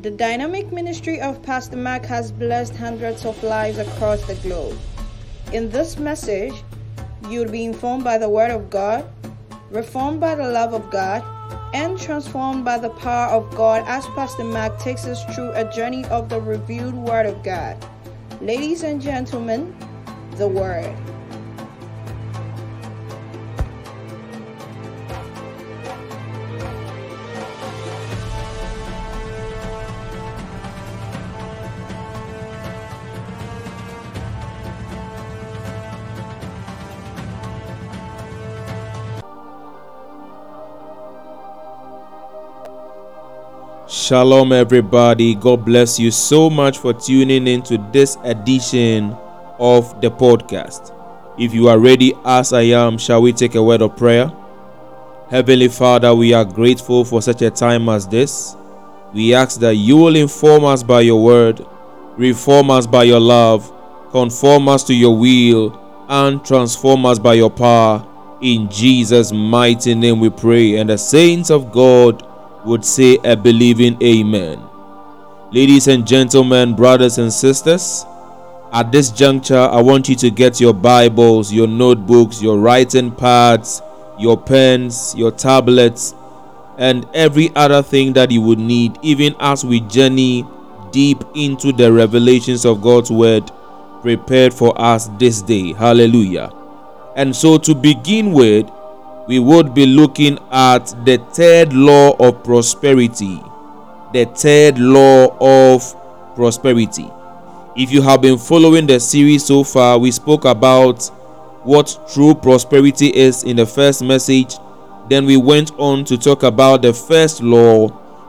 The dynamic ministry of Pastor Mark has blessed hundreds of lives across the globe. In this message, you'll be informed by the Word of God, reformed by the love of God, and transformed by the power of God as Pastor Mark takes us through a journey of the revealed Word of God. Ladies and gentlemen, the Word. Shalom, everybody. God bless you so much for tuning in to this edition of the podcast. If you are ready, as I am, shall we take a word of prayer? Heavenly Father, we are grateful for such a time as this. We ask that you will inform us by your word, reform us by your love, conform us to your will, and transform us by your power. In Jesus' mighty name we pray. And the saints of God would say a believing amen. Ladies and gentlemen, brothers and sisters, at this juncture, I want you to get your Bibles, your notebooks, your writing pads, your pens, your tablets, and every other thing that you would need, even as we journey deep into the revelations of God's Word prepared for us this day. Hallelujah. And so, to begin with, we would be looking at the third law of prosperity. The third law of prosperity. If you have been following the series so far, we spoke about what true prosperity is in the first message. Then we went on to talk about the first law.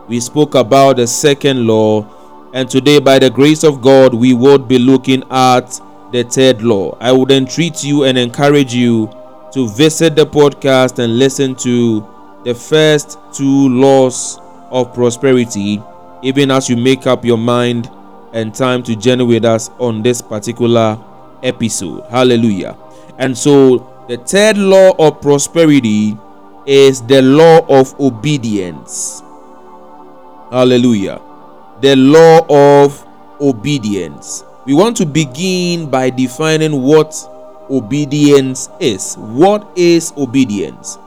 We spoke about the second law. And today, by the grace of God, we would be looking at the third law. I would entreat you and encourage you to visit the podcast and listen to the first two laws of prosperity, even as you make up your mind and time to journey with us on this particular episode. Hallelujah. And so, the third law of prosperity is the law of obedience. Hallelujah. The law of obedience. We want to begin by defining what obedience is. What is obedience?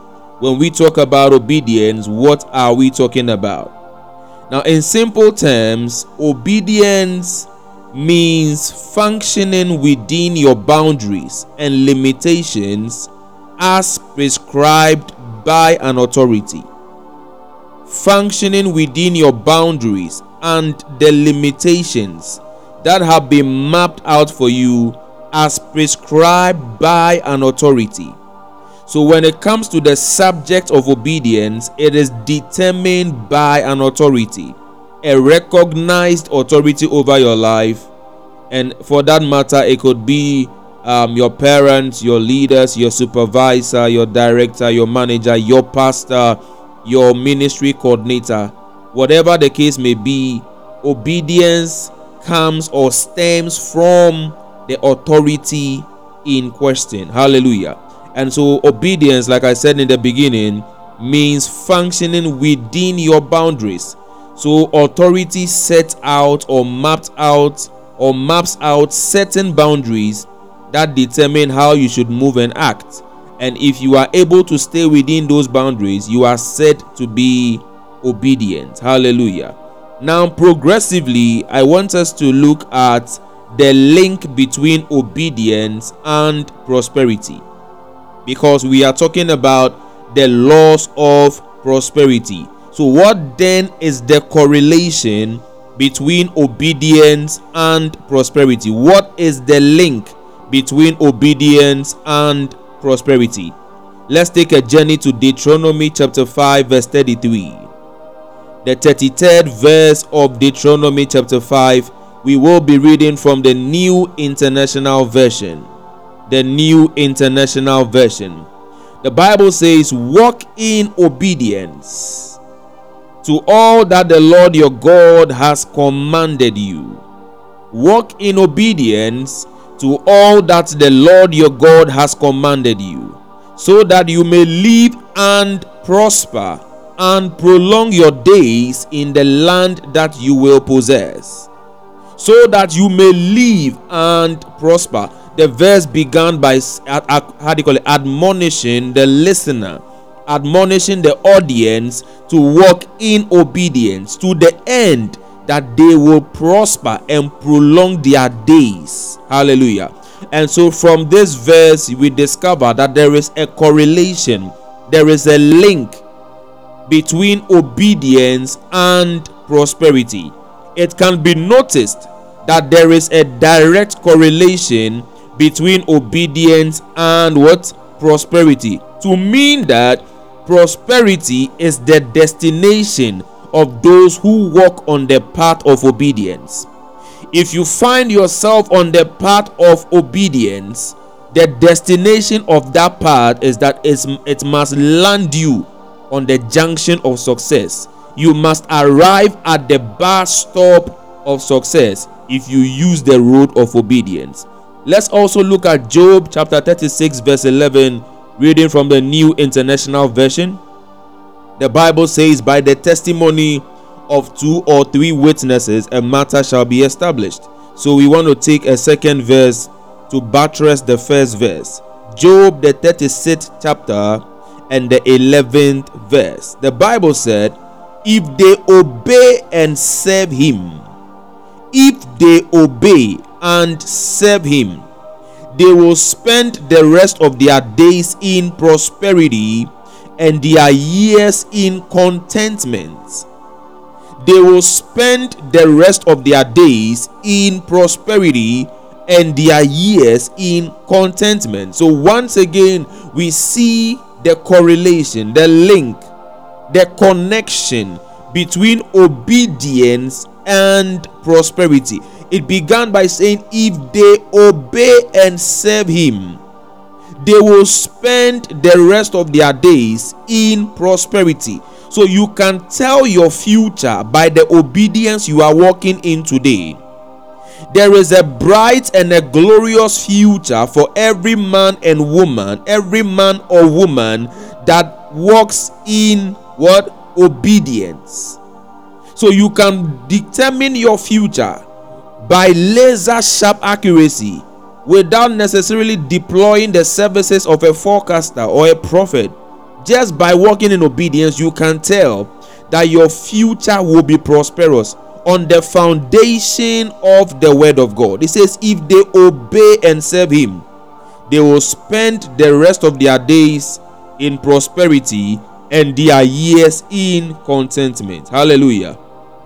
When we talk about obedience, what are we talking about? Now, in simple terms, obedience means functioning within your boundaries and limitations as prescribed by an authority. Functioning within your boundaries and the limitations that have been mapped out for you as prescribed by an authority. So, when it comes to the subject of obedience, it is determined by an authority, a recognized authority over your life. And for that matter, it could be um, your parents, your leaders, your supervisor, your director, your manager, your pastor, your ministry coordinator. Whatever the case may be, obedience comes or stems from the authority in question. Hallelujah. And so, obedience, like I said in the beginning, means functioning within your boundaries. So, authority sets out or mapped out or maps out certain boundaries that determine how you should move and act. And if you are able to stay within those boundaries, you are said to be obedient. Hallelujah. Now, progressively, I want us to look at the link between obedience and prosperity because we are talking about the laws of prosperity. So, what then is the correlation between obedience and prosperity? What is the link between obedience and prosperity? Let's take a journey to Deuteronomy chapter 5, verse 33. The 33rd verse of Deuteronomy chapter 5 we will be reading from the New International Version. The New International Version. The Bible says, Walk in obedience to all that the Lord your God has commanded you. Walk in obedience to all that the Lord your God has commanded you, so that you may live and prosper and prolong your days in the land that you will possess, so that you may live and prosper. The verse began by how do you call it? Admonishing the listener, admonishing the audience to walk in obedience to the end that they will prosper and prolong their days. Hallelujah. And so, from this verse, we discover that there is a correlation, there is a link between obedience and prosperity. It can be noticed that there is a direct correlation between obedience and what? Prosperity. To mean that prosperity is the destination of those who walk on the path of obedience. If you find yourself on the path of obedience, the destination of that path is that it must land you on the junction of success. You must arrive at the bus stop of success if you use the road of obedience. Let's also look at Job chapter 36, verse 11, reading from the New International Version. The Bible says, By the testimony of two or three witnesses, a matter shall be established. So we want to take a second verse to buttress the first verse. Job, the 36th chapter, and the 11th verse. The Bible said, If they obey and serve him, if they obey and serve him, they will spend the rest of their days in prosperity and their years in contentment. They will spend the rest of their days in prosperity and their years in contentment. So, once again, we see the correlation, the link, the connection between obedience and prosperity. It began by saying, If they obey and serve Him, they will spend the rest of their days in prosperity. So you can tell your future by the obedience you are walking in today. There is a bright and a glorious future for every man and woman, every man or woman that walks in what? Obedience. So you can determine your future by laser sharp accuracy without necessarily deploying the services of a forecaster or a prophet. Just by walking in obedience, you can tell that your future will be prosperous on the foundation of the word of God. It says, If they obey and serve Him, they will spend the rest of their days in prosperity and their years in contentment. Hallelujah.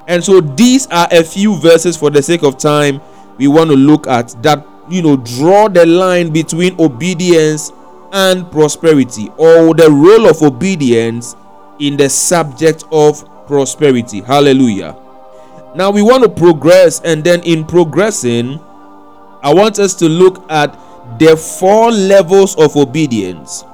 And so, these are a few verses for the sake of time we want to look at that you know draw the line between obedience and prosperity or the role of obedience in the subject of prosperity hallelujah now we want to progress and then in progressing i want us to look at the four levels of obedience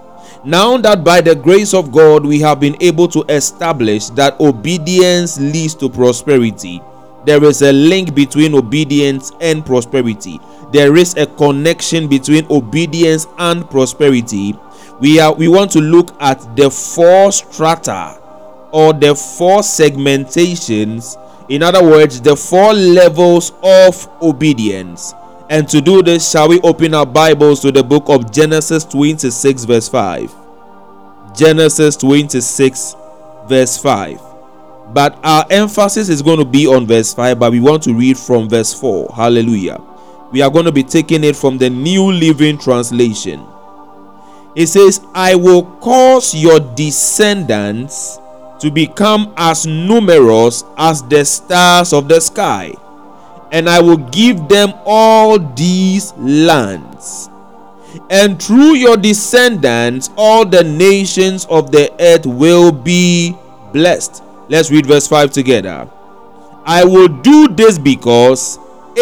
now that by the grace of god we have been able to establish that obedience leads to prosperity there is a link between obedience and prosperity. There is a connection between obedience and prosperity. We are we want to look at the four strata or the four segmentations. In other words the four levels of obedience. And to do this shall we open our bibles to the book of genesis 26 verse 5 genesis 26 verse 5 but our emphasis is going to be on verse 5 but we want to read from verse 4 hallelujah we are going to be taking it from the New Living Translation. It says, I will cause your descendants to become as numerous as the stars of the sky, and I will give them all these lands. And through your descendants, all the nations of the earth will be blessed. Let's read verse 5 together. I will do this because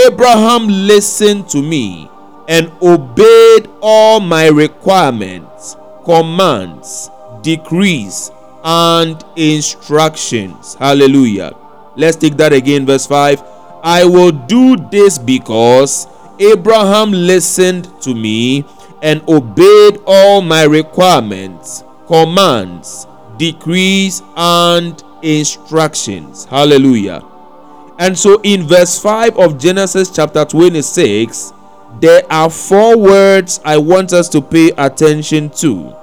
Abraham listened to me and obeyed all my requirements, commands, decrees, and instructions. Hallelujah. Let's take that again, verse 5. I will do this because Abraham listened to me and obeyed all my requirements, commands, decrees, and instructions. Hallelujah. And so in verse 5 of Genesis chapter 26, there are four words I want us to pay attention to.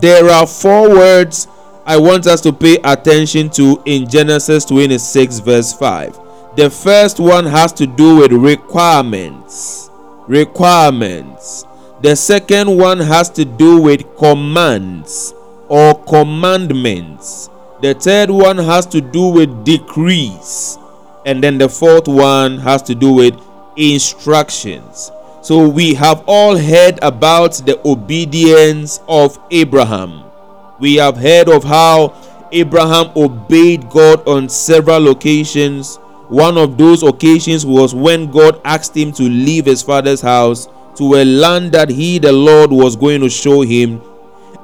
There are four words I want us to pay attention to in Genesis 26, verse 5. The first one has to do with requirements. Requirements. The second one has to do with commands or commandments. The third one has to do with decrees. And then the fourth one has to do with instructions. So we have all heard about the obedience of Abraham. We have heard of how Abraham obeyed God on several occasions. One of those occasions was when God asked him to leave his father's house to a land that he, the Lord, was going to show him.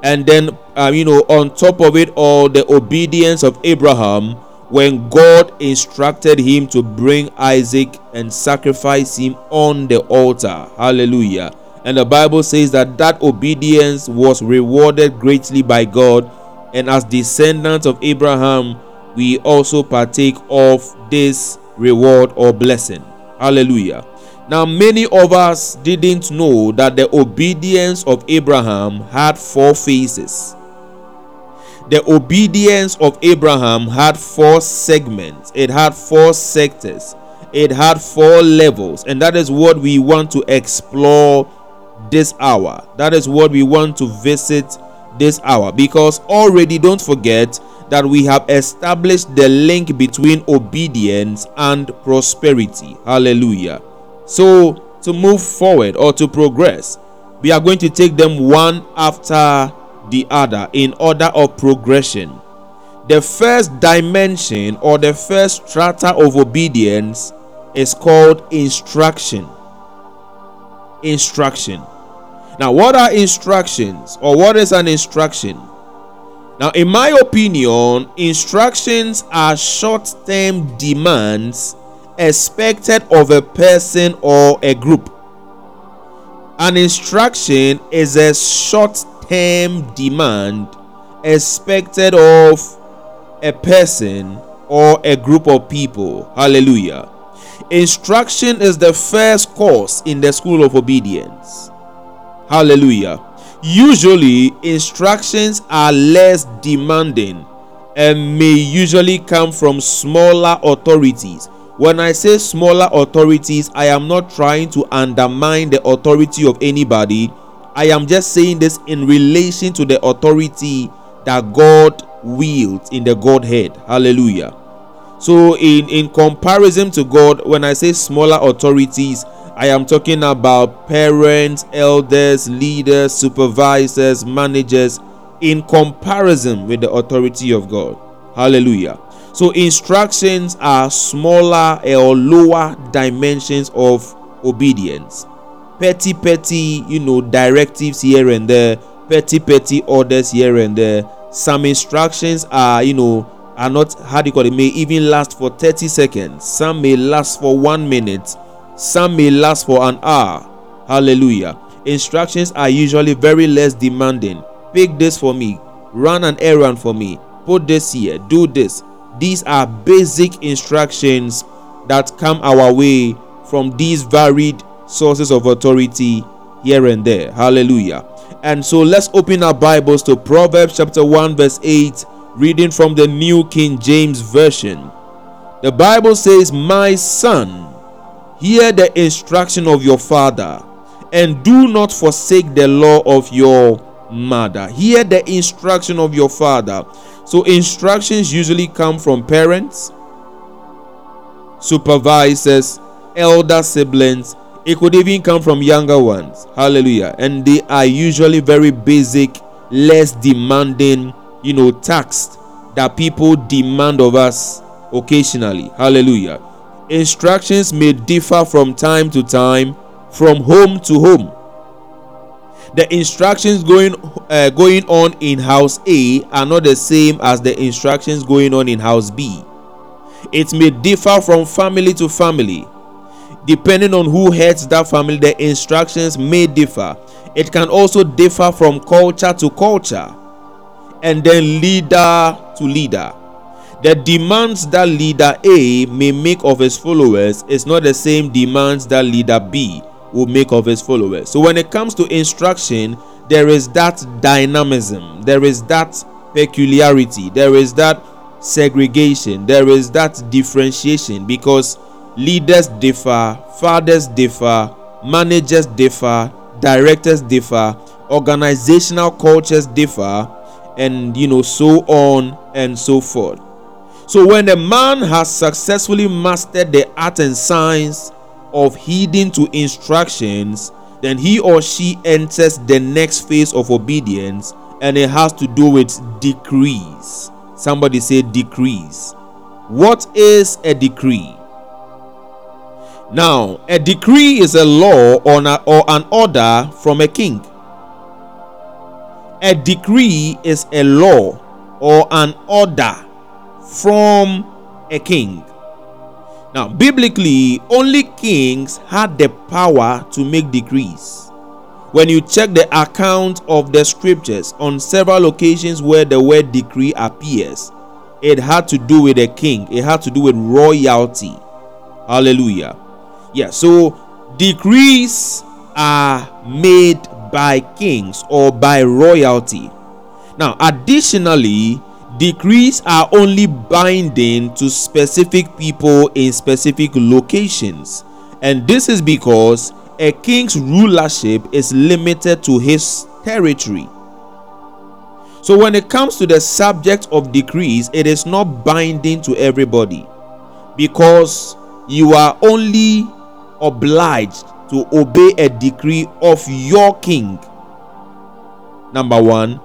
And then, uh, you know, on top of it all, the obedience of Abraham when God instructed him to bring Isaac and sacrifice him on the altar. Hallelujah. And the Bible says that that obedience was rewarded greatly by God. And as descendants of Abraham, we also partake of this reward or blessing. Hallelujah. Now, many of us didn't know that the obedience of Abraham had four phases the obedience of Abraham had four segments, it had four sectors, it had four levels, and that is what we want to explore this hour. That is what we want to visit this hour because already don't forget that we have established the link between obedience and prosperity. Hallelujah. So, to move forward or to progress, we are going to take them one after the other in order of progression. The first dimension or the first strata of obedience is called instruction. Instruction. Now, what are instructions or what is an instruction? Now, in my opinion, instructions are short term demands expected of a person or a group. An instruction is a short term demand expected of a person or a group of people. Hallelujah. Instruction is the first course in the school of obedience. Hallelujah. Usually, instructions are less demanding and may usually come from smaller authorities. When I say smaller authorities, I am not trying to undermine the authority of anybody I am just saying this in relation to the authority that God wields in the Godhead. Hallelujah. So, in, in comparison to God, when I say smaller authorities, I am talking about parents, elders, leaders, supervisors, managers, in comparison with the authority of God. Hallelujah. So, instructions are smaller or lower dimensions of obedience petty petty you know directives here and there petty petty orders here and there some instructions are you know are not how do you call it may even last for 30 seconds some may last for one minute some may last for an hour. Hallelujah. Instructions are usually very less demanding. Pick this for me. Run an errand for me. Put this here. Do this. These are basic instructions that come our way from these varied sources of authority here and there. Hallelujah. And so let's open our Bibles to Proverbs chapter 1, verse 8, reading from the New King James Version. The Bible says, My son, hear the instruction of your father, and do not forsake the law of your mother. Hear the instruction of your father. So, instructions usually come from parents, supervisors, elder siblings, it could even come from younger ones. Hallelujah. And they are usually very basic, less demanding, you know, tasks that people demand of us occasionally. Hallelujah. Instructions may differ from time to time, from home to home. The instructions going uh, going on in house A are not the same as the instructions going on in house B. It may differ from family to family Depending on who heads that family, the instructions may differ. It can also differ from culture to culture. and then leader to leader. The demands that leader A may make of his followers is not the same demands that leader B will make of his followers. So when it comes to instruction, there is that dynamism, there is that peculiarity, there is that segregation, there is that differentiation because leaders differ, fathers differ, managers differ, directors differ, organizational cultures differ, and you know, so on and so forth. So, when a man has successfully mastered the art and science of heeding to instructions, then he or she enters the next phase of obedience, and it has to do with decrees. Somebody say decrees. What is a decree? Now, a decree is a law or an order from a king. A decree is a law or an order from a king. Now, biblically, only kings had the power to make decrees. When you check the account of the scriptures on several occasions where the word decree appears, it had to do with a king, it had to do with royalty. Hallelujah. Yeah, so decrees are made by kings or by royalty. Now, additionally, decrees are only binding to specific people in specific locations. And this is because a king's rulership is limited to his territory. So, when it comes to the subject of decrees, it is not binding to everybody because you are only obliged to obey a decree of your king. Number one,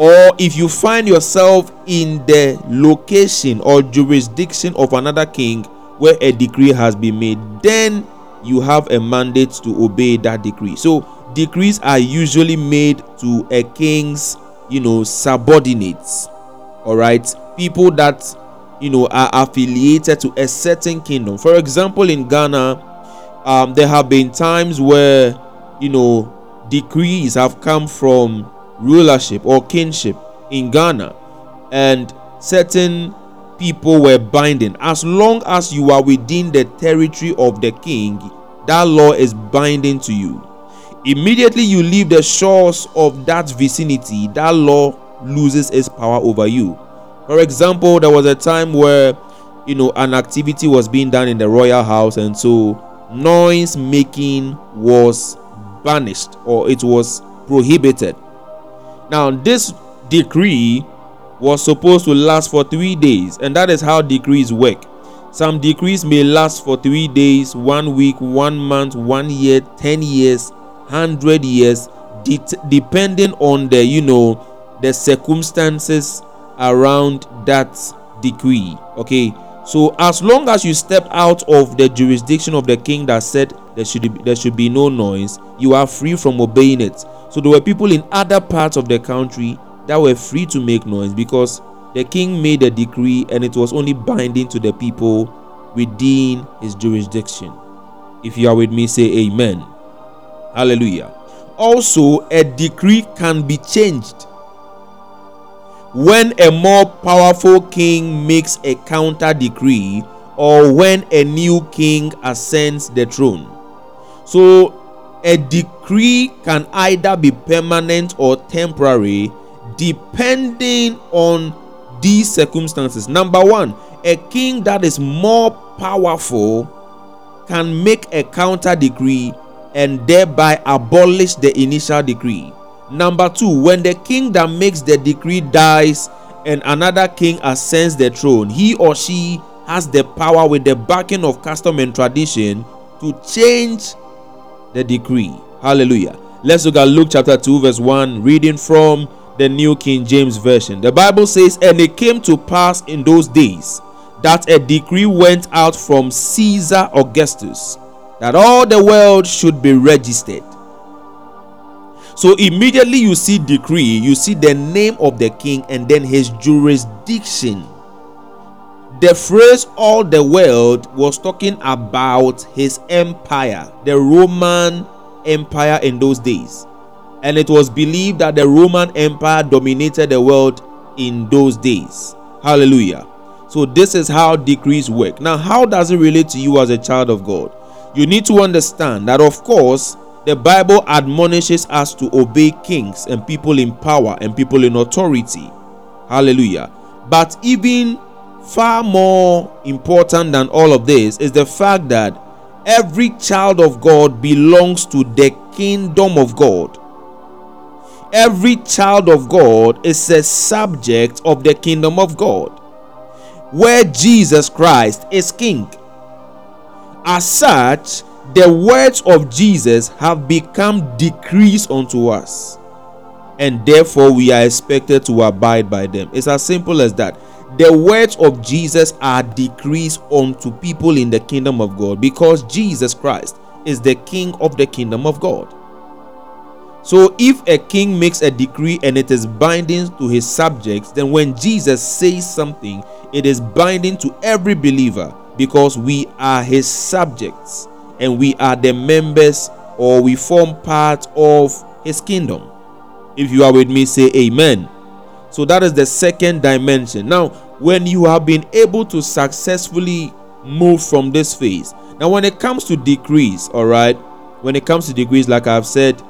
or if you find yourself in the location or jurisdiction of another king where a decree has been made, then you have a mandate to obey that decree. So, decrees are usually made to a king's, you know, subordinates. All right, people that you know are affiliated to a certain kingdom. For example, in Ghana, um, there have been times where you know decrees have come from rulership or kingship in Ghana, and certain people were binding. As long as you are within the territory of the king, that law is binding to you. Immediately you leave the shores of that vicinity, that law loses its power over you. For example, there was a time where you know an activity was being done in the royal house, and so noise making was banished or it was prohibited. Now, this decree was supposed to last for three days, and that is how decrees work. Some decrees may last for three days, one week, one month, one year, ten years, hundred years, de- depending on the you know the circumstances around that decree. Okay, so as long as you step out of the jurisdiction of the king that said there should be, there should be no noise, you are free from obeying it. So there were people in other parts of the country that were free to make noise because the king made a decree and it was only binding to the people within his jurisdiction. If you are with me, say amen. Hallelujah. Also, a decree can be changed when a more powerful king makes a counter decree or when a new king ascends the throne. So, a decree can either be permanent or temporary depending on these circumstances. Number one, a king that is more powerful can make a counter decree and thereby abolish the initial decree. Number two, when the king that makes the decree dies and another king ascends the throne, he or she has the power with the backing of custom and tradition to change the decree. Hallelujah. Let's look at Luke chapter 2, verse 1, reading from the New King James Version. The Bible says, And it came to pass in those days that a decree went out from Caesar Augustus that all the world should be registered. So immediately you see decree, you see the name of the king and then his jurisdiction. The phrase all the world was talking about his empire, the Roman Empire in those days. And it was believed that the Roman Empire dominated the world in those days. Hallelujah. So, this is how decrees work. Now, how does it relate to you as a child of God? You need to understand that, of course, the Bible admonishes us to obey kings and people in power and people in authority. Hallelujah. But even far more important than all of this is the fact that every child of God belongs to the kingdom of God. Every child of God is a subject of the kingdom of God where Jesus Christ is king. As such, the words of Jesus have become decrees unto us, and therefore we are expected to abide by them. It's as simple as that. The words of Jesus are decrees unto people in the kingdom of God because Jesus Christ is the king of the kingdom of God. So, if a king makes a decree and it is binding to his subjects, then when Jesus says something, it is binding to every believer because we are his subjects and we are the members or we form part of his kingdom. If you are with me, say amen. So that is the second dimension. Now, when you have been able to successfully move from this phase, now when it comes to decrees, all right, when it comes to decrees, like I've said,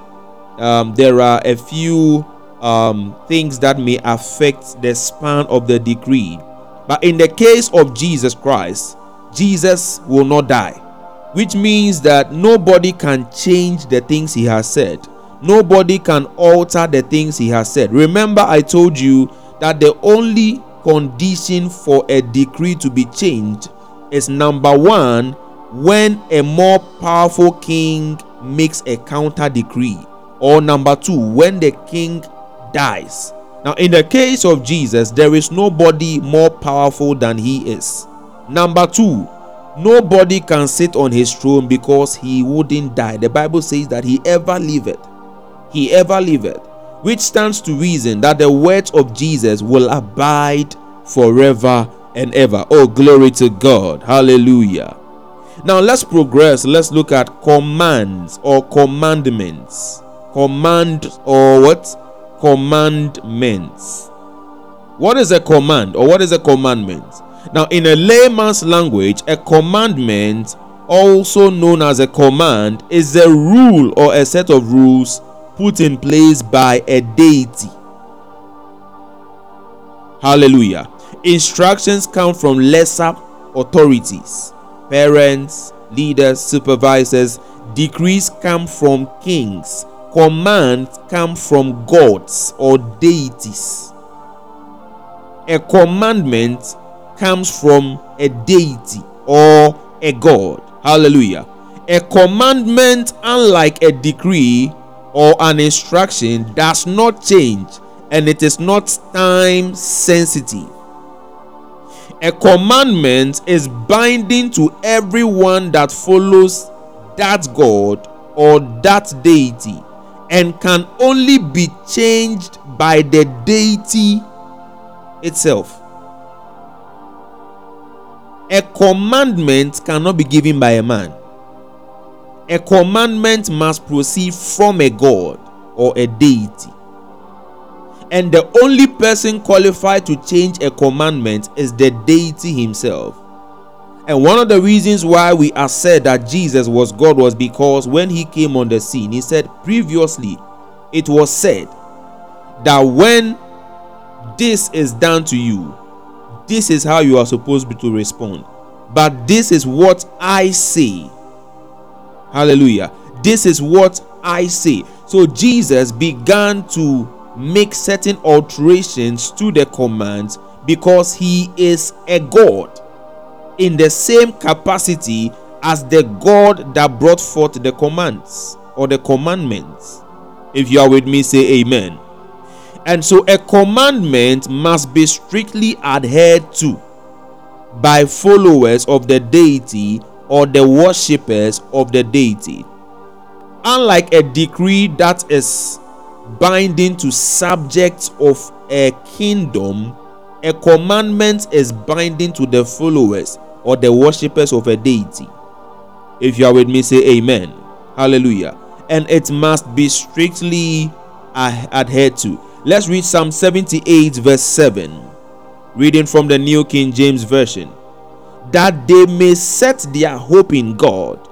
um, there are a few um, things that may affect the span of the decree. But in the case of Jesus Christ, Jesus will not die, which means that nobody can change the things he has said. Nobody can alter the things he has said. Remember, I told you that the only condition for a decree to be changed is number one, when a more powerful king makes a counter decree or number two, when the king dies. Now, in the case of Jesus, there is nobody more powerful than he is. Number two, nobody can sit on his throne because he wouldn't die. The Bible says that he ever liveth. He ever liveth, which stands to reason that the words of Jesus will abide forever and ever. Oh, glory to God. Hallelujah. Now, let's progress. Let's look at commands or commandments command or what? Commandments. What is a command or what is a commandment? Now, in a layman's language, a commandment, also known as a command, is a rule or a set of rules put in place by a deity. Hallelujah. Instructions come from lesser authorities, parents, leaders, supervisors. Decrees come from kings, commands come from gods or deities. A commandment comes from a deity or a god. Hallelujah. A commandment, unlike a decree or an instruction, does not change and it is not time sensitive. A commandment is binding to everyone that follows that God or that deity and can only be changed by the deity itself. A commandment cannot be given by a man. A commandment must proceed from a god or a deity. And the only person qualified to change a commandment is the deity himself. And one of the reasons why we are said that Jesus was God was because when he came on the scene, he said, Previously, it was said that when this is done to you, this is how you are supposed to respond. But this is what I say. Hallelujah. This is what I say. So Jesus began to make certain alterations to the commands because he is a God in the same capacity as the God that brought forth the commands or the commandments. If you are with me, say amen. And so a commandment must be strictly adhered to by followers of the deity or the worshippers of the deity. Unlike a decree that is binding to subjects of a kingdom, a commandment is binding to the followers or the worshippers of a deity. If you are with me, say amen. Hallelujah. And it must be strictly adhered to. Let's read Psalm 78, verse 7, reading from the New King James Version. That they may set their hope in God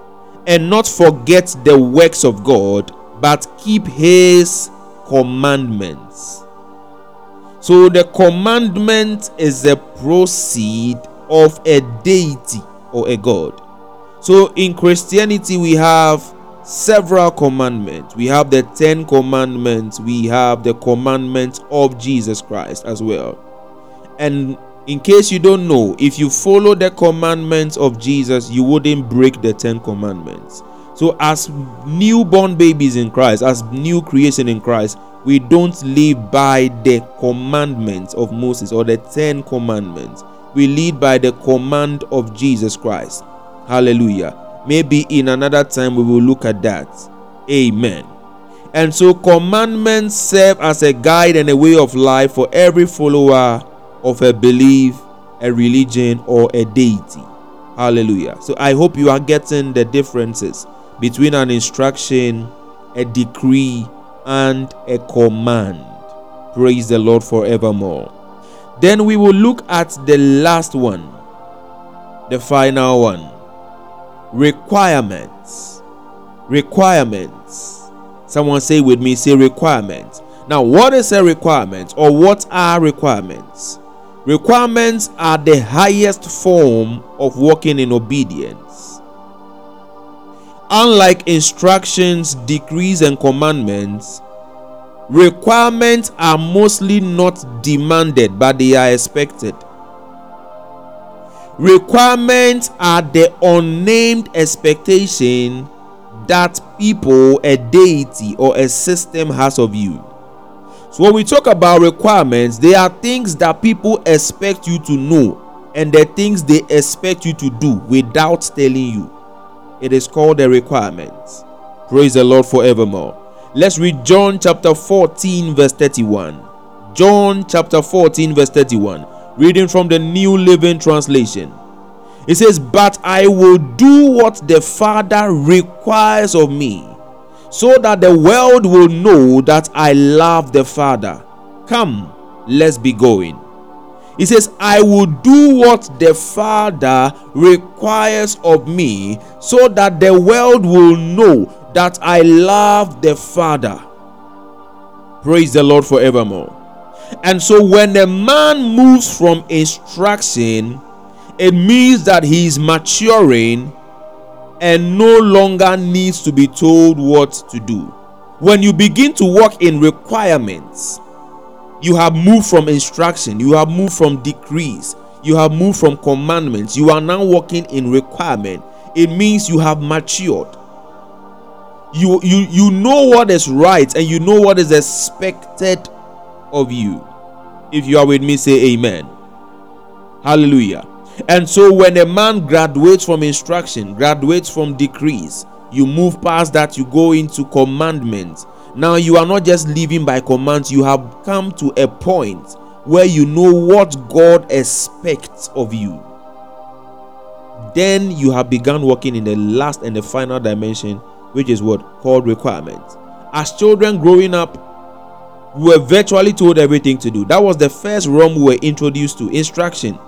and not forget the works of God, but keep His commandments. So, the commandment is a proceed of a deity or a God. So, in Christianity, we have several commandments. We have the Ten Commandments, we have the commandments of Jesus Christ as well. And in case you don't know, if you follow the commandments of Jesus, you wouldn't break the Ten Commandments. So, as newborn babies in Christ, as new creation in Christ, we don't live by the commandments of Moses or the Ten Commandments. We lead by the command of Jesus Christ. Hallelujah. Maybe in another time we will look at that. Amen. And so, commandments serve as a guide and a way of life for every follower of a belief, a religion, or a deity. Hallelujah. So, I hope you are getting the differences between an instruction, a decree, and a command. Praise the Lord forevermore. Then we will look at the last one, the final one requirements. Requirements. Someone say with me, say requirements. Now, what is a requirement or what are requirements? Requirements are the highest form of walking in obedience. Unlike instructions, decrees, and commandments, requirements are mostly not demanded but they are expected. Requirements are the unnamed expectation that people, a deity, or a system has of you. So, when we talk about requirements, they are things that people expect you to know and the things they expect you to do without telling you. It is called a requirement. Praise the Lord forevermore. Let's read John chapter 14, verse 31. John chapter 14, verse 31 reading from the New Living Translation. It says, But I will do what the Father requires of me, so that the world will know that I love the Father. Come, let's be going. He says, I will do what the Father requires of me, so that the world will know that I love the Father. Praise the Lord forevermore. And so when a man moves from instruction, it means that he is maturing and no longer needs to be told what to do. When you begin to walk in requirements, you have moved from instruction, you have moved from decrees, you have moved from commandments, you are now walking in requirement. It means you have matured. You you you know what is right and you know what is expected of you. If you are with me, say amen. Hallelujah. And so, when a man graduates from instruction, graduates from decrees, you move past that, you go into commandments. Now, you are not just living by commands, you have come to a point where you know what God expects of you. Then you have begun working in the last and the final dimension, which is what called requirements. As children growing up, we were virtually told everything to do. That was the first realm we were introduced to instruction.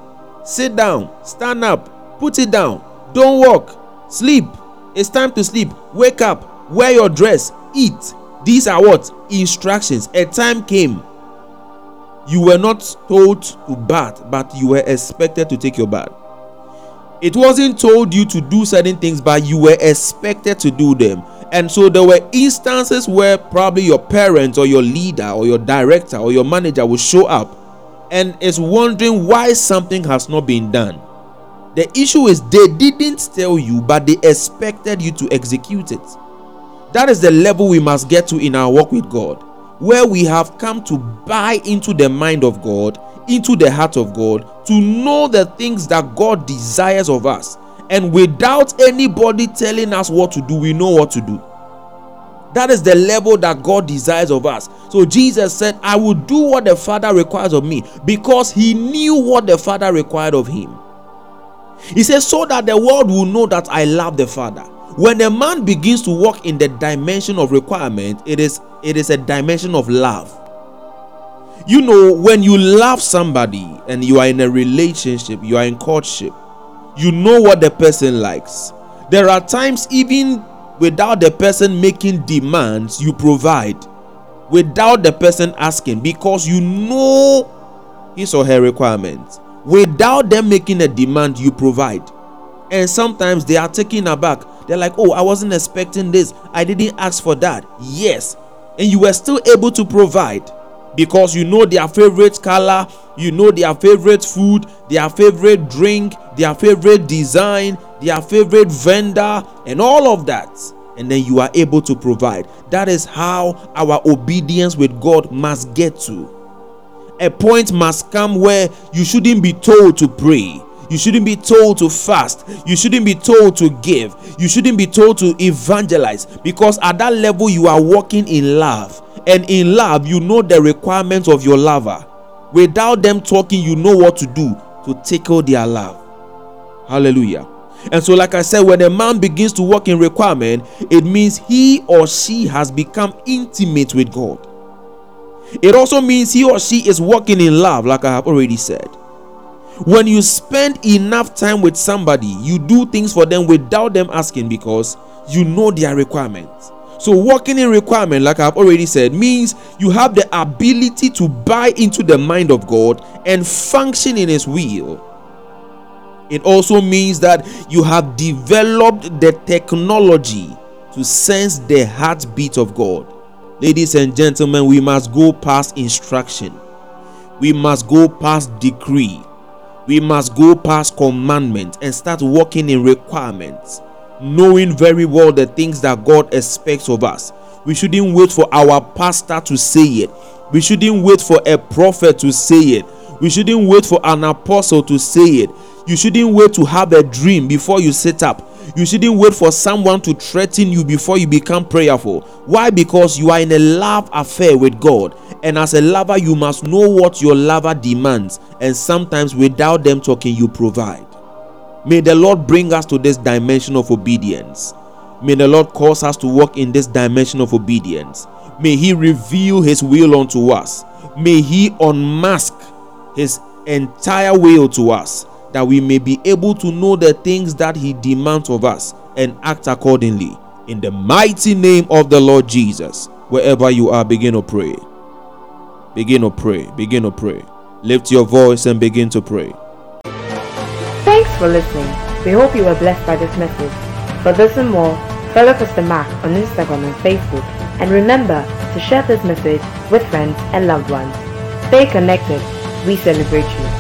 Sit down, stand up, put it down, don't walk, sleep. It's time to sleep. Wake up, wear your dress, eat. These are what? Instructions. A time came. You were not told to bath, but you were expected to take your bath. It wasn't told you to do certain things, but you were expected to do them. And so there were instances where probably your parents or your leader or your director or your manager would show up and is wondering why something has not been done. The issue is they didn't tell you, but they expected you to execute it. That is the level we must get to in our walk with God, where we have come to buy into the mind of God, into the heart of God, to know the things that God desires of us and without anybody telling us what to do, we know what to do. That is the level that God desires of us. So Jesus said, I will do what the Father requires of me because he knew what the Father required of him. He says, so that the world will know that I love the Father. When a man begins to walk in the dimension of requirement, it is it is a dimension of love. You know, when you love somebody and you are in a relationship, you are in courtship, you know what the person likes. There are times, even without the person making demands, you provide without the person asking because you know his or her requirements. Without them making a demand, you provide. And sometimes they are taken aback. They're like, oh, I wasn't expecting this. I didn't ask for that. Yes. And you were still able to provide because you know their favorite color, you know their favorite food, their favorite drink, their favorite design, their favorite vendor, and all of that. And then you are able to provide. That is how our obedience with God must get to. A point must come where you shouldn't be told to pray. You shouldn't be told to fast. You shouldn't be told to give. You shouldn't be told to evangelize because at that level you are walking in love. And in love, you know the requirements of your lover. Without them talking, you know what to do to tickle their love. Hallelujah. And so, like I said, when a man begins to walk in requirement, it means he or she has become intimate with God. It also means he or she is walking in love, like I have already said. When you spend enough time with somebody, you do things for them without them asking because you know their requirements. So, walking in requirement, like I've already said, means you have the ability to buy into the mind of God and function in His will. It also means that you have developed the technology to sense the heartbeat of God. Ladies and gentlemen, we must go past instruction, we must go past decree, we must go past commandment and start walking in requirements knowing very well the things that God expects of us. We shouldn't wait for our pastor to say it. We shouldn't wait for a prophet to say it. We shouldn't wait for an apostle to say it. You shouldn't wait to have a dream before you sit up. You shouldn't wait for someone to threaten you before you become prayerful. Why? Because you are in a love affair with God. And as a lover, you must know what your lover demands. And sometimes, without them talking, you provide. May the Lord bring us to this dimension of obedience. May the Lord cause us to walk in this dimension of obedience. May He reveal His will unto us. May He unmask His entire will to us that we may be able to know the things that He demands of us and act accordingly. In the mighty name of the Lord Jesus, wherever you are, begin to pray. Begin to pray. Begin to pray. Lift your voice and begin to pray. Thanks for listening. We hope you were blessed by this message. For this and more, follow Pastor Mark on Instagram and Facebook. And remember to share this message with friends and loved ones. Stay connected. We celebrate you.